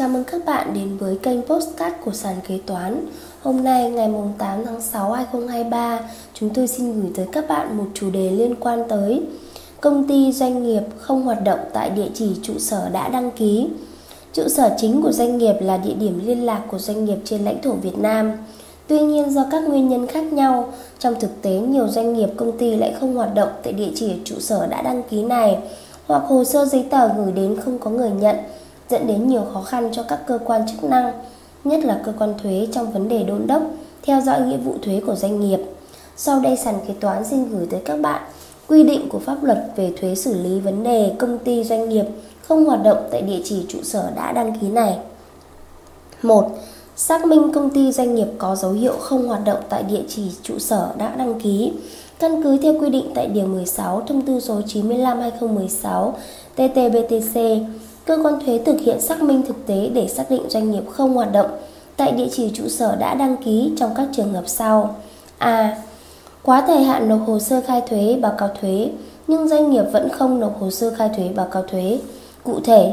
Chào mừng các bạn đến với kênh Postcard của Sàn Kế Toán. Hôm nay ngày 8 tháng 6 2023, chúng tôi xin gửi tới các bạn một chủ đề liên quan tới công ty doanh nghiệp không hoạt động tại địa chỉ trụ sở đã đăng ký. Trụ sở chính của doanh nghiệp là địa điểm liên lạc của doanh nghiệp trên lãnh thổ Việt Nam. Tuy nhiên do các nguyên nhân khác nhau, trong thực tế nhiều doanh nghiệp công ty lại không hoạt động tại địa chỉ trụ sở đã đăng ký này hoặc hồ sơ giấy tờ gửi đến không có người nhận dẫn đến nhiều khó khăn cho các cơ quan chức năng, nhất là cơ quan thuế trong vấn đề đôn đốc, theo dõi nghĩa vụ thuế của doanh nghiệp. Sau đây sàn kế toán xin gửi tới các bạn quy định của pháp luật về thuế xử lý vấn đề công ty doanh nghiệp không hoạt động tại địa chỉ trụ sở đã đăng ký này. 1. Xác minh công ty doanh nghiệp có dấu hiệu không hoạt động tại địa chỉ trụ sở đã đăng ký. Căn cứ theo quy định tại Điều 16 Thông tư số 95-2016 TT-BTC cơ quan thuế thực hiện xác minh thực tế để xác định doanh nghiệp không hoạt động tại địa chỉ trụ sở đã đăng ký trong các trường hợp sau. A. Quá thời hạn nộp hồ sơ khai thuế báo cáo thuế nhưng doanh nghiệp vẫn không nộp hồ sơ khai thuế báo cáo thuế. Cụ thể,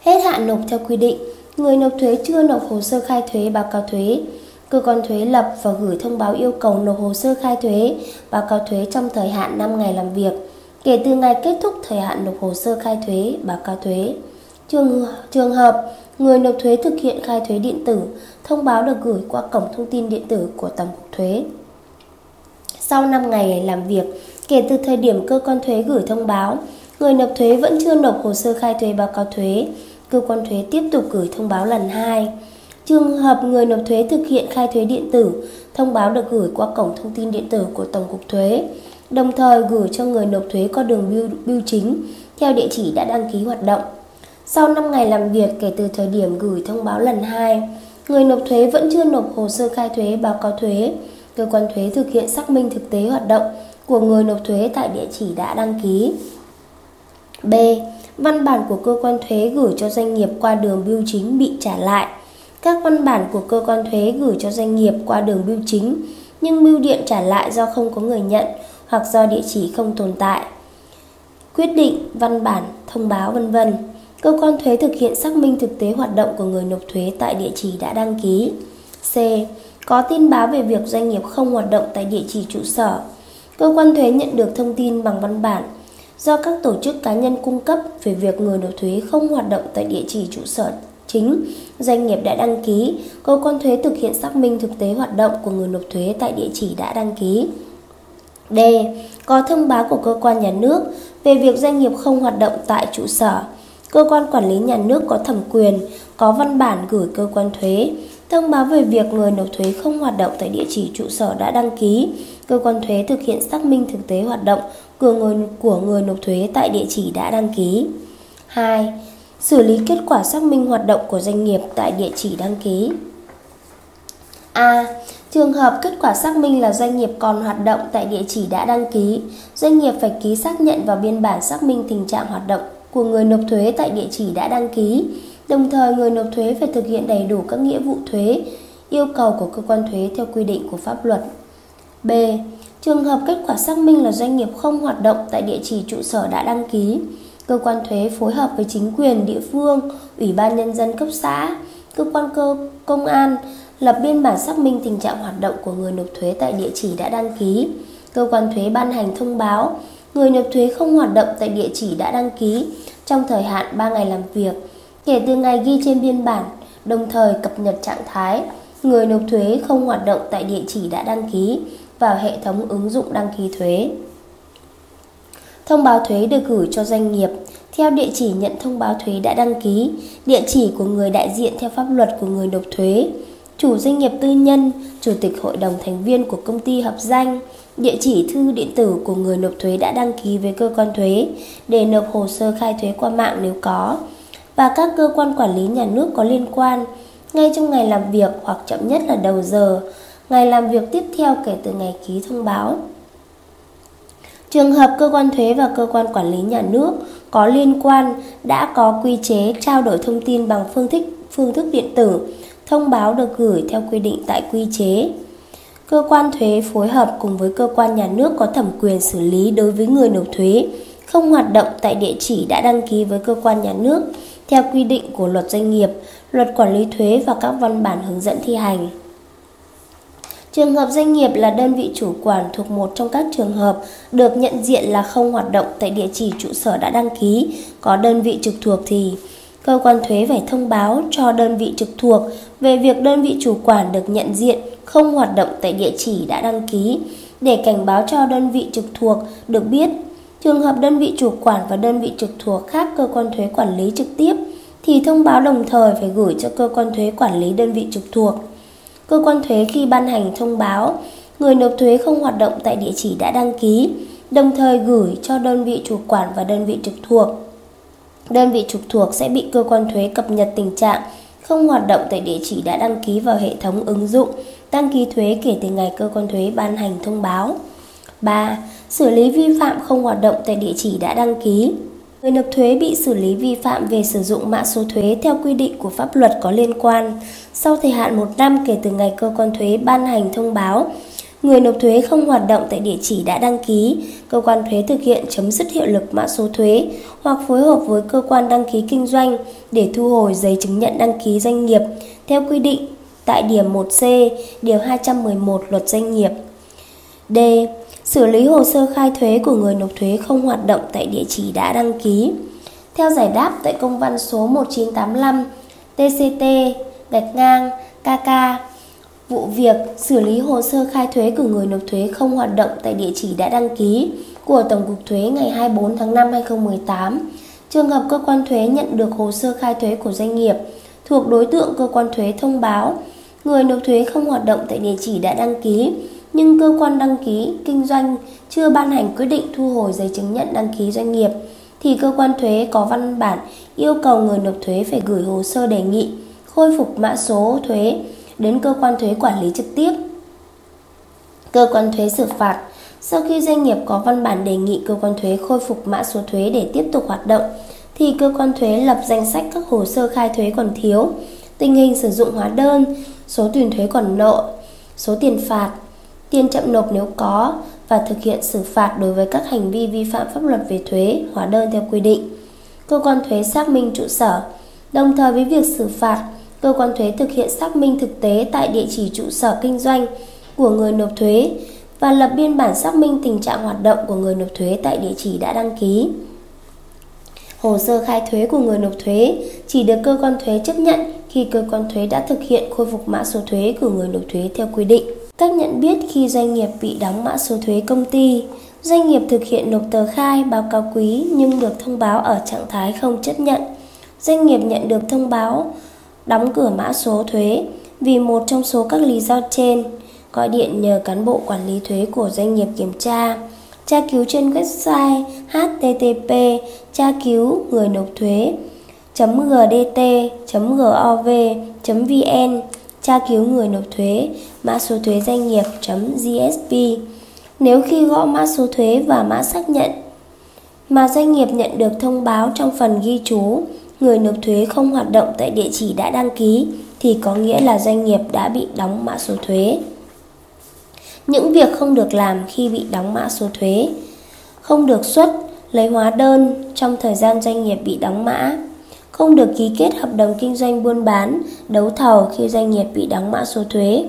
hết hạn nộp theo quy định, người nộp thuế chưa nộp hồ sơ khai thuế báo cáo thuế, cơ quan thuế lập và gửi thông báo yêu cầu nộp hồ sơ khai thuế báo cáo thuế trong thời hạn 5 ngày làm việc kể từ ngày kết thúc thời hạn nộp hồ sơ khai thuế báo cáo thuế. Trường, trường hợp người nộp thuế thực hiện khai thuế điện tử, thông báo được gửi qua cổng thông tin điện tử của Tổng cục Thuế. Sau 5 ngày làm việc, kể từ thời điểm cơ quan thuế gửi thông báo, người nộp thuế vẫn chưa nộp hồ sơ khai thuế báo cáo thuế, cơ quan thuế tiếp tục gửi thông báo lần 2. Trường hợp người nộp thuế thực hiện khai thuế điện tử, thông báo được gửi qua cổng thông tin điện tử của Tổng cục Thuế đồng thời gửi cho người nộp thuế qua đường bưu, bưu chính theo địa chỉ đã đăng ký hoạt động. Sau 5 ngày làm việc kể từ thời điểm gửi thông báo lần 2, người nộp thuế vẫn chưa nộp hồ sơ khai thuế báo cáo thuế, cơ quan thuế thực hiện xác minh thực tế hoạt động của người nộp thuế tại địa chỉ đã đăng ký. B. Văn bản của cơ quan thuế gửi cho doanh nghiệp qua đường bưu chính bị trả lại. Các văn bản của cơ quan thuế gửi cho doanh nghiệp qua đường bưu chính nhưng bưu điện trả lại do không có người nhận hoặc do địa chỉ không tồn tại. Quyết định, văn bản, thông báo vân vân. Cơ quan thuế thực hiện xác minh thực tế hoạt động của người nộp thuế tại địa chỉ đã đăng ký. C. Có tin báo về việc doanh nghiệp không hoạt động tại địa chỉ trụ sở. Cơ quan thuế nhận được thông tin bằng văn bản do các tổ chức cá nhân cung cấp về việc người nộp thuế không hoạt động tại địa chỉ trụ sở chính doanh nghiệp đã đăng ký, cơ quan thuế thực hiện xác minh thực tế hoạt động của người nộp thuế tại địa chỉ đã đăng ký. D. Có thông báo của cơ quan nhà nước về việc doanh nghiệp không hoạt động tại trụ sở. Cơ quan quản lý nhà nước có thẩm quyền, có văn bản gửi cơ quan thuế thông báo về việc người nộp thuế không hoạt động tại địa chỉ trụ sở đã đăng ký. Cơ quan thuế thực hiện xác minh thực tế hoạt động của người của người nộp thuế tại địa chỉ đã đăng ký. 2. Xử lý kết quả xác minh hoạt động của doanh nghiệp tại địa chỉ đăng ký. A. Trường hợp kết quả xác minh là doanh nghiệp còn hoạt động tại địa chỉ đã đăng ký, doanh nghiệp phải ký xác nhận vào biên bản xác minh tình trạng hoạt động của người nộp thuế tại địa chỉ đã đăng ký. Đồng thời người nộp thuế phải thực hiện đầy đủ các nghĩa vụ thuế, yêu cầu của cơ quan thuế theo quy định của pháp luật. B. Trường hợp kết quả xác minh là doanh nghiệp không hoạt động tại địa chỉ trụ sở đã đăng ký, cơ quan thuế phối hợp với chính quyền địa phương, ủy ban nhân dân cấp xã, cơ quan cơ công an lập biên bản xác minh tình trạng hoạt động của người nộp thuế tại địa chỉ đã đăng ký. Cơ quan thuế ban hành thông báo người nộp thuế không hoạt động tại địa chỉ đã đăng ký trong thời hạn 3 ngày làm việc kể từ ngày ghi trên biên bản, đồng thời cập nhật trạng thái người nộp thuế không hoạt động tại địa chỉ đã đăng ký vào hệ thống ứng dụng đăng ký thuế. Thông báo thuế được gửi cho doanh nghiệp theo địa chỉ nhận thông báo thuế đã đăng ký, địa chỉ của người đại diện theo pháp luật của người nộp thuế, chủ doanh nghiệp tư nhân, chủ tịch hội đồng thành viên của công ty hợp danh, địa chỉ thư điện tử của người nộp thuế đã đăng ký với cơ quan thuế để nộp hồ sơ khai thuế qua mạng nếu có, và các cơ quan quản lý nhà nước có liên quan ngay trong ngày làm việc hoặc chậm nhất là đầu giờ, ngày làm việc tiếp theo kể từ ngày ký thông báo. Trường hợp cơ quan thuế và cơ quan quản lý nhà nước có liên quan đã có quy chế trao đổi thông tin bằng phương thức phương thức điện tử thông báo được gửi theo quy định tại quy chế. Cơ quan thuế phối hợp cùng với cơ quan nhà nước có thẩm quyền xử lý đối với người nộp thuế không hoạt động tại địa chỉ đã đăng ký với cơ quan nhà nước theo quy định của luật doanh nghiệp, luật quản lý thuế và các văn bản hướng dẫn thi hành. Trường hợp doanh nghiệp là đơn vị chủ quản thuộc một trong các trường hợp được nhận diện là không hoạt động tại địa chỉ trụ sở đã đăng ký, có đơn vị trực thuộc thì cơ quan thuế phải thông báo cho đơn vị trực thuộc về việc đơn vị chủ quản được nhận diện không hoạt động tại địa chỉ đã đăng ký để cảnh báo cho đơn vị trực thuộc được biết. Trường hợp đơn vị chủ quản và đơn vị trực thuộc khác cơ quan thuế quản lý trực tiếp thì thông báo đồng thời phải gửi cho cơ quan thuế quản lý đơn vị trực thuộc. Cơ quan thuế khi ban hành thông báo người nộp thuế không hoạt động tại địa chỉ đã đăng ký, đồng thời gửi cho đơn vị chủ quản và đơn vị trực thuộc. Đơn vị trực thuộc sẽ bị cơ quan thuế cập nhật tình trạng không hoạt động tại địa chỉ đã đăng ký vào hệ thống ứng dụng đăng ký thuế kể từ ngày cơ quan thuế ban hành thông báo. 3. Xử lý vi phạm không hoạt động tại địa chỉ đã đăng ký. Người nộp thuế bị xử lý vi phạm về sử dụng mã số thuế theo quy định của pháp luật có liên quan. Sau thời hạn một năm kể từ ngày cơ quan thuế ban hành thông báo, người nộp thuế không hoạt động tại địa chỉ đã đăng ký, cơ quan thuế thực hiện chấm dứt hiệu lực mã số thuế hoặc phối hợp với cơ quan đăng ký kinh doanh để thu hồi giấy chứng nhận đăng ký doanh nghiệp theo quy định tại điểm 1C, điều 211 luật doanh nghiệp. D. Xử lý hồ sơ khai thuế của người nộp thuế không hoạt động tại địa chỉ đã đăng ký. Theo giải đáp tại công văn số 1985 TCT gạch ngang KK vụ việc, xử lý hồ sơ khai thuế của người nộp thuế không hoạt động tại địa chỉ đã đăng ký của Tổng cục Thuế ngày 24 tháng 5 2018. Trường hợp cơ quan thuế nhận được hồ sơ khai thuế của doanh nghiệp thuộc đối tượng cơ quan thuế thông báo, người nộp thuế không hoạt động tại địa chỉ đã đăng ký, nhưng cơ quan đăng ký, kinh doanh chưa ban hành quyết định thu hồi giấy chứng nhận đăng ký doanh nghiệp, thì cơ quan thuế có văn bản yêu cầu người nộp thuế phải gửi hồ sơ đề nghị khôi phục mã số thuế đến cơ quan thuế quản lý trực tiếp. Cơ quan thuế xử phạt sau khi doanh nghiệp có văn bản đề nghị cơ quan thuế khôi phục mã số thuế để tiếp tục hoạt động thì cơ quan thuế lập danh sách các hồ sơ khai thuế còn thiếu, tình hình sử dụng hóa đơn, số tiền thuế còn nợ, số tiền phạt, tiền chậm nộp nếu có và thực hiện xử phạt đối với các hành vi vi phạm pháp luật về thuế, hóa đơn theo quy định. Cơ quan thuế xác minh trụ sở. Đồng thời với việc xử phạt, cơ quan thuế thực hiện xác minh thực tế tại địa chỉ trụ sở kinh doanh của người nộp thuế và lập biên bản xác minh tình trạng hoạt động của người nộp thuế tại địa chỉ đã đăng ký. Hồ sơ khai thuế của người nộp thuế chỉ được cơ quan thuế chấp nhận khi cơ quan thuế đã thực hiện khôi phục mã số thuế của người nộp thuế theo quy định. Cách nhận biết khi doanh nghiệp bị đóng mã số thuế công ty, Doanh nghiệp thực hiện nộp tờ khai, báo cáo quý nhưng được thông báo ở trạng thái không chấp nhận. Doanh nghiệp nhận được thông báo đóng cửa mã số thuế vì một trong số các lý do trên. Gọi điện nhờ cán bộ quản lý thuế của doanh nghiệp kiểm tra. Tra cứu trên website http tra cứu người nộp thuế gdt.gov.vn tra cứu người nộp thuế, mã số thuế doanh nghiệp .gsp nếu khi gõ mã số thuế và mã xác nhận mà doanh nghiệp nhận được thông báo trong phần ghi chú người nộp thuế không hoạt động tại địa chỉ đã đăng ký thì có nghĩa là doanh nghiệp đã bị đóng mã số thuế. Những việc không được làm khi bị đóng mã số thuế không được xuất lấy hóa đơn trong thời gian doanh nghiệp bị đóng mã không được ký kết hợp đồng kinh doanh buôn bán, đấu thầu khi doanh nghiệp bị đóng mã số thuế.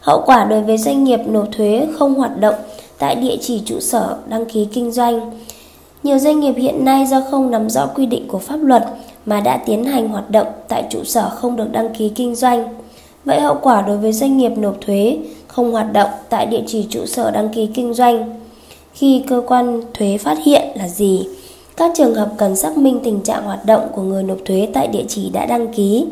Hậu quả đối với doanh nghiệp nộp thuế không hoạt động tại địa chỉ trụ sở đăng ký kinh doanh. Nhiều doanh nghiệp hiện nay do không nắm rõ quy định của pháp luật mà đã tiến hành hoạt động tại trụ sở không được đăng ký kinh doanh. Vậy hậu quả đối với doanh nghiệp nộp thuế không hoạt động tại địa chỉ trụ sở đăng ký kinh doanh khi cơ quan thuế phát hiện là gì? Các trường hợp cần xác minh tình trạng hoạt động của người nộp thuế tại địa chỉ đã đăng ký.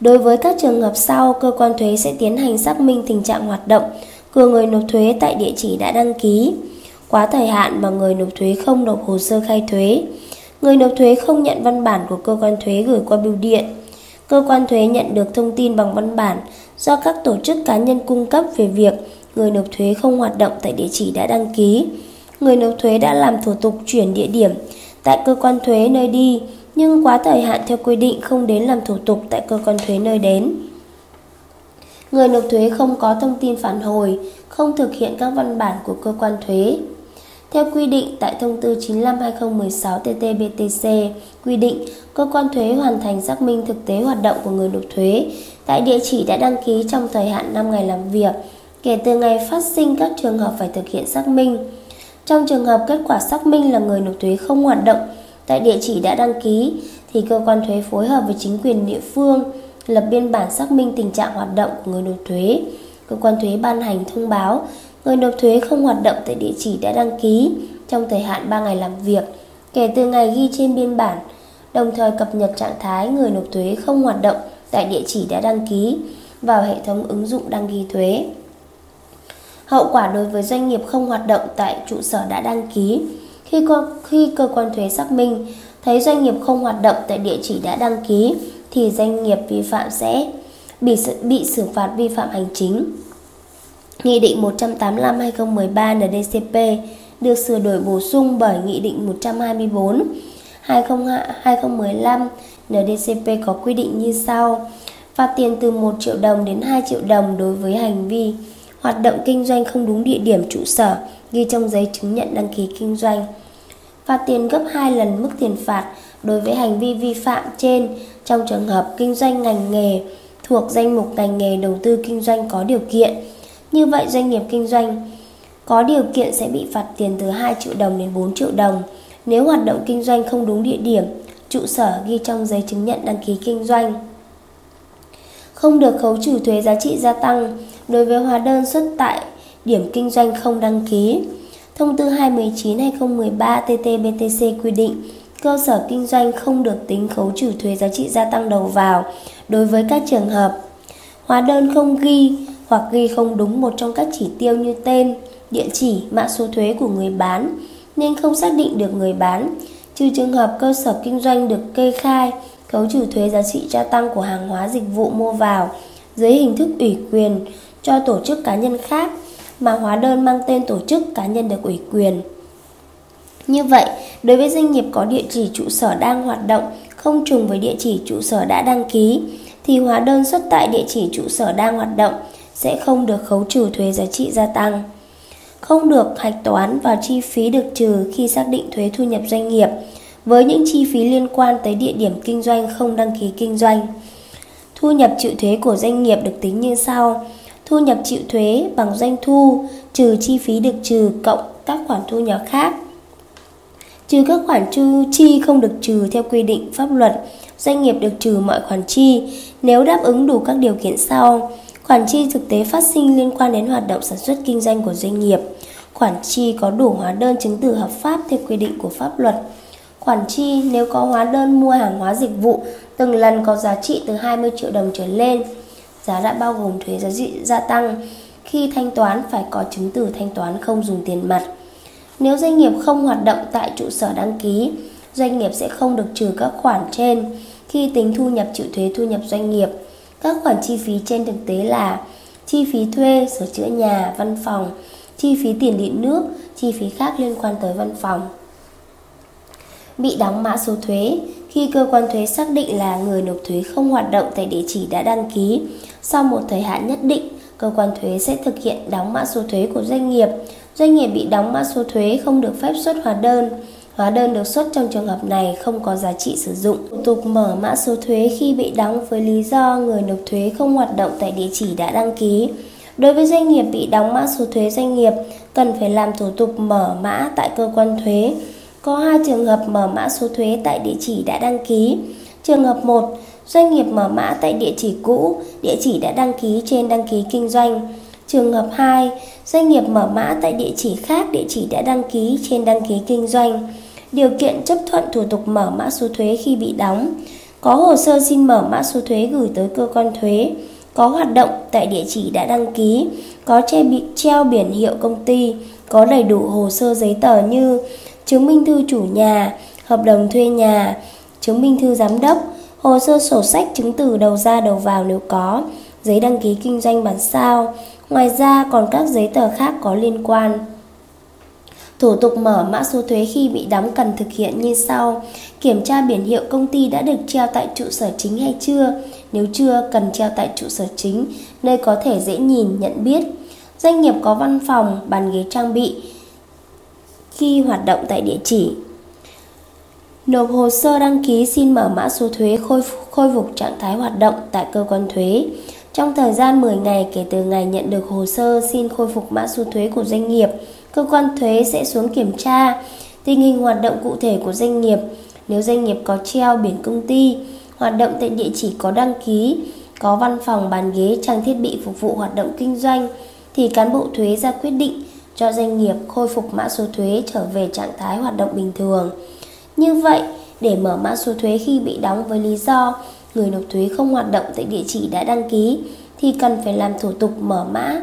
Đối với các trường hợp sau, cơ quan thuế sẽ tiến hành xác minh tình trạng hoạt động của người nộp thuế tại địa chỉ đã đăng ký. Quá thời hạn mà người nộp thuế không nộp hồ sơ khai thuế. Người nộp thuế không nhận văn bản của cơ quan thuế gửi qua bưu điện. Cơ quan thuế nhận được thông tin bằng văn bản do các tổ chức cá nhân cung cấp về việc người nộp thuế không hoạt động tại địa chỉ đã đăng ký người nộp thuế đã làm thủ tục chuyển địa điểm tại cơ quan thuế nơi đi nhưng quá thời hạn theo quy định không đến làm thủ tục tại cơ quan thuế nơi đến. Người nộp thuế không có thông tin phản hồi, không thực hiện các văn bản của cơ quan thuế. Theo quy định tại thông tư 95/2016 TT-BTC quy định cơ quan thuế hoàn thành xác minh thực tế hoạt động của người nộp thuế tại địa chỉ đã đăng ký trong thời hạn 5 ngày làm việc kể từ ngày phát sinh các trường hợp phải thực hiện xác minh. Trong trường hợp kết quả xác minh là người nộp thuế không hoạt động tại địa chỉ đã đăng ký, thì cơ quan thuế phối hợp với chính quyền địa phương lập biên bản xác minh tình trạng hoạt động của người nộp thuế. Cơ quan thuế ban hành thông báo người nộp thuế không hoạt động tại địa chỉ đã đăng ký trong thời hạn 3 ngày làm việc kể từ ngày ghi trên biên bản, đồng thời cập nhật trạng thái người nộp thuế không hoạt động tại địa chỉ đã đăng ký vào hệ thống ứng dụng đăng ký thuế. Hậu quả đối với doanh nghiệp không hoạt động tại trụ sở đã đăng ký khi cơ, khi cơ quan thuế xác minh thấy doanh nghiệp không hoạt động tại địa chỉ đã đăng ký thì doanh nghiệp vi phạm sẽ bị bị xử phạt vi phạm hành chính. Nghị định 185/2013 NDCP được sửa đổi bổ sung bởi Nghị định 124 2015 NDCP có quy định như sau: phạt tiền từ 1 triệu đồng đến 2 triệu đồng đối với hành vi hoạt động kinh doanh không đúng địa điểm trụ sở, ghi trong giấy chứng nhận đăng ký kinh doanh. Phạt tiền gấp 2 lần mức tiền phạt đối với hành vi vi phạm trên trong trường hợp kinh doanh ngành nghề thuộc danh mục ngành nghề đầu tư kinh doanh có điều kiện. Như vậy doanh nghiệp kinh doanh có điều kiện sẽ bị phạt tiền từ 2 triệu đồng đến 4 triệu đồng nếu hoạt động kinh doanh không đúng địa điểm, trụ sở ghi trong giấy chứng nhận đăng ký kinh doanh. Không được khấu trừ thuế giá trị gia tăng đối với hóa đơn xuất tại điểm kinh doanh không đăng ký. Thông tư 219/2013 TT-BTC quy định cơ sở kinh doanh không được tính khấu trừ thuế giá trị gia tăng đầu vào đối với các trường hợp hóa đơn không ghi hoặc ghi không đúng một trong các chỉ tiêu như tên, địa chỉ, mã số thuế của người bán nên không xác định được người bán, trừ trường hợp cơ sở kinh doanh được kê khai khấu trừ thuế giá trị gia tăng của hàng hóa dịch vụ mua vào dưới hình thức ủy quyền cho tổ chức cá nhân khác mà hóa đơn mang tên tổ chức cá nhân được ủy quyền. Như vậy, đối với doanh nghiệp có địa chỉ trụ sở đang hoạt động không trùng với địa chỉ trụ sở đã đăng ký thì hóa đơn xuất tại địa chỉ trụ sở đang hoạt động sẽ không được khấu trừ thuế giá trị gia tăng. Không được hạch toán vào chi phí được trừ khi xác định thuế thu nhập doanh nghiệp với những chi phí liên quan tới địa điểm kinh doanh không đăng ký kinh doanh. Thu nhập chịu thuế của doanh nghiệp được tính như sau: thu nhập chịu thuế bằng doanh thu trừ chi phí được trừ cộng các khoản thu nhập khác. Trừ các khoản chu chi không được trừ theo quy định pháp luật, doanh nghiệp được trừ mọi khoản chi nếu đáp ứng đủ các điều kiện sau. Khoản chi thực tế phát sinh liên quan đến hoạt động sản xuất kinh doanh của doanh nghiệp. Khoản chi có đủ hóa đơn chứng từ hợp pháp theo quy định của pháp luật. Khoản chi nếu có hóa đơn mua hàng hóa dịch vụ từng lần có giá trị từ 20 triệu đồng trở lên. Giá đã bao gồm thuế giá trị gia tăng. Khi thanh toán phải có chứng từ thanh toán không dùng tiền mặt. Nếu doanh nghiệp không hoạt động tại trụ sở đăng ký, doanh nghiệp sẽ không được trừ các khoản trên khi tính thu nhập chịu thuế thu nhập doanh nghiệp. Các khoản chi phí trên thực tế là chi phí thuê, sửa chữa nhà, văn phòng, chi phí tiền điện nước, chi phí khác liên quan tới văn phòng bị đóng mã số thuế khi cơ quan thuế xác định là người nộp thuế không hoạt động tại địa chỉ đã đăng ký. Sau một thời hạn nhất định, cơ quan thuế sẽ thực hiện đóng mã số thuế của doanh nghiệp. Doanh nghiệp bị đóng mã số thuế không được phép xuất hóa đơn. Hóa đơn được xuất trong trường hợp này không có giá trị sử dụng. Thủ tục mở mã số thuế khi bị đóng với lý do người nộp thuế không hoạt động tại địa chỉ đã đăng ký. Đối với doanh nghiệp bị đóng mã số thuế doanh nghiệp, cần phải làm thủ tục mở mã tại cơ quan thuế có hai trường hợp mở mã số thuế tại địa chỉ đã đăng ký. Trường hợp 1, doanh nghiệp mở mã tại địa chỉ cũ, địa chỉ đã đăng ký trên đăng ký kinh doanh. Trường hợp 2, doanh nghiệp mở mã tại địa chỉ khác địa chỉ đã đăng ký trên đăng ký kinh doanh. Điều kiện chấp thuận thủ tục mở mã số thuế khi bị đóng. Có hồ sơ xin mở mã số thuế gửi tới cơ quan thuế. Có hoạt động tại địa chỉ đã đăng ký. Có che bị treo biển hiệu công ty. Có đầy đủ hồ sơ giấy tờ như chứng minh thư chủ nhà, hợp đồng thuê nhà, chứng minh thư giám đốc, hồ sơ sổ sách chứng từ đầu ra đầu vào nếu có, giấy đăng ký kinh doanh bản sao, ngoài ra còn các giấy tờ khác có liên quan. Thủ tục mở mã số thuế khi bị đóng cần thực hiện như sau. Kiểm tra biển hiệu công ty đã được treo tại trụ sở chính hay chưa? Nếu chưa, cần treo tại trụ sở chính, nơi có thể dễ nhìn, nhận biết. Doanh nghiệp có văn phòng, bàn ghế trang bị, khi hoạt động tại địa chỉ. Nộp hồ sơ đăng ký xin mở mã số thuế khôi, khôi phục trạng thái hoạt động tại cơ quan thuế. Trong thời gian 10 ngày kể từ ngày nhận được hồ sơ xin khôi phục mã số thuế của doanh nghiệp, cơ quan thuế sẽ xuống kiểm tra tình hình hoạt động cụ thể của doanh nghiệp. Nếu doanh nghiệp có treo biển công ty, hoạt động tại địa chỉ có đăng ký, có văn phòng, bàn ghế, trang thiết bị phục vụ hoạt động kinh doanh, thì cán bộ thuế ra quyết định cho doanh nghiệp khôi phục mã số thuế trở về trạng thái hoạt động bình thường. Như vậy, để mở mã số thuế khi bị đóng với lý do người nộp thuế không hoạt động tại địa chỉ đã đăng ký thì cần phải làm thủ tục mở mã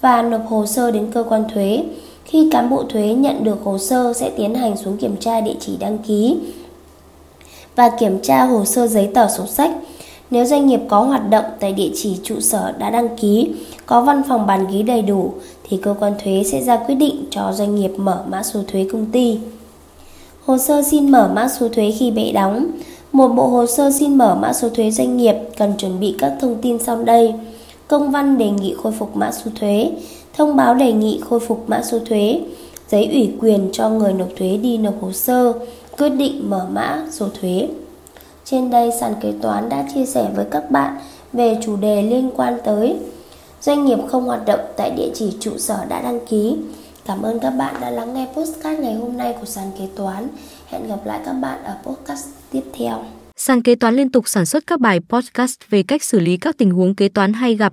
và nộp hồ sơ đến cơ quan thuế. Khi cán bộ thuế nhận được hồ sơ sẽ tiến hành xuống kiểm tra địa chỉ đăng ký và kiểm tra hồ sơ giấy tờ sổ sách. Nếu doanh nghiệp có hoạt động tại địa chỉ trụ sở đã đăng ký, có văn phòng bàn ghế đầy đủ thì cơ quan thuế sẽ ra quyết định cho doanh nghiệp mở mã số thuế công ty. Hồ sơ xin mở mã số thuế khi bị đóng. Một bộ hồ sơ xin mở mã số thuế doanh nghiệp cần chuẩn bị các thông tin sau đây. Công văn đề nghị khôi phục mã số thuế, thông báo đề nghị khôi phục mã số thuế, giấy ủy quyền cho người nộp thuế đi nộp hồ sơ, quyết định mở mã số thuế. Trên đây sàn kế toán đã chia sẻ với các bạn về chủ đề liên quan tới doanh nghiệp không hoạt động tại địa chỉ trụ sở đã đăng ký. Cảm ơn các bạn đã lắng nghe postcard ngày hôm nay của sàn kế toán. Hẹn gặp lại các bạn ở podcast tiếp theo. Sàn kế toán liên tục sản xuất các bài podcast về cách xử lý các tình huống kế toán hay gặp,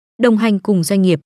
đồng hành cùng doanh nghiệp.